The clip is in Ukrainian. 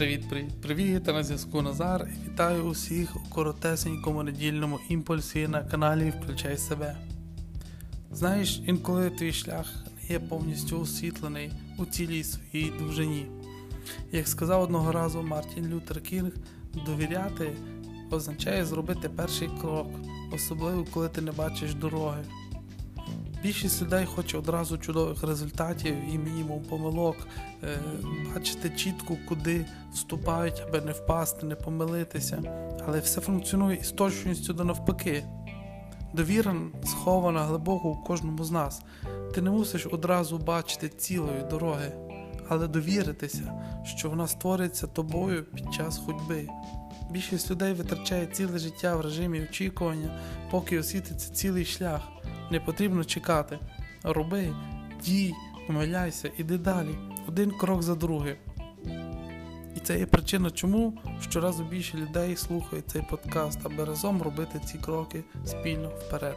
Привіт-привіт! Привіт! На зв'язку Назар і вітаю усіх у коротесенькому недільному імпульсі на каналі Включай себе. Знаєш, інколи твій шлях є повністю освітлений у цілій своїй довжині. Як сказав одного разу Мартін Лютер Кінг, довіряти означає зробити перший крок, особливо коли ти не бачиш дороги. Більшість людей хоче одразу чудових результатів і мінімум помилок, е, бачити чітко, куди вступають, аби не впасти, не помилитися. Але все функціонує із точністю до навпаки. Довіра схована глибоко у кожному з нас. Ти не мусиш одразу бачити цілої дороги, але довіритися, що вона створиться тобою під час ходьби. Більшість людей витрачає ціле життя в режимі очікування, поки освітиться цілий шлях. Не потрібно чекати. Роби, дій, помиляйся, іди далі, один крок за другим. І це є причина, чому щоразу більше людей слухають цей подкаст, аби разом робити ці кроки спільно вперед.